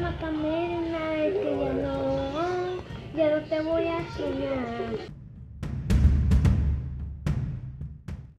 Maca, maca, es que ya no, ya no te voy a soñar.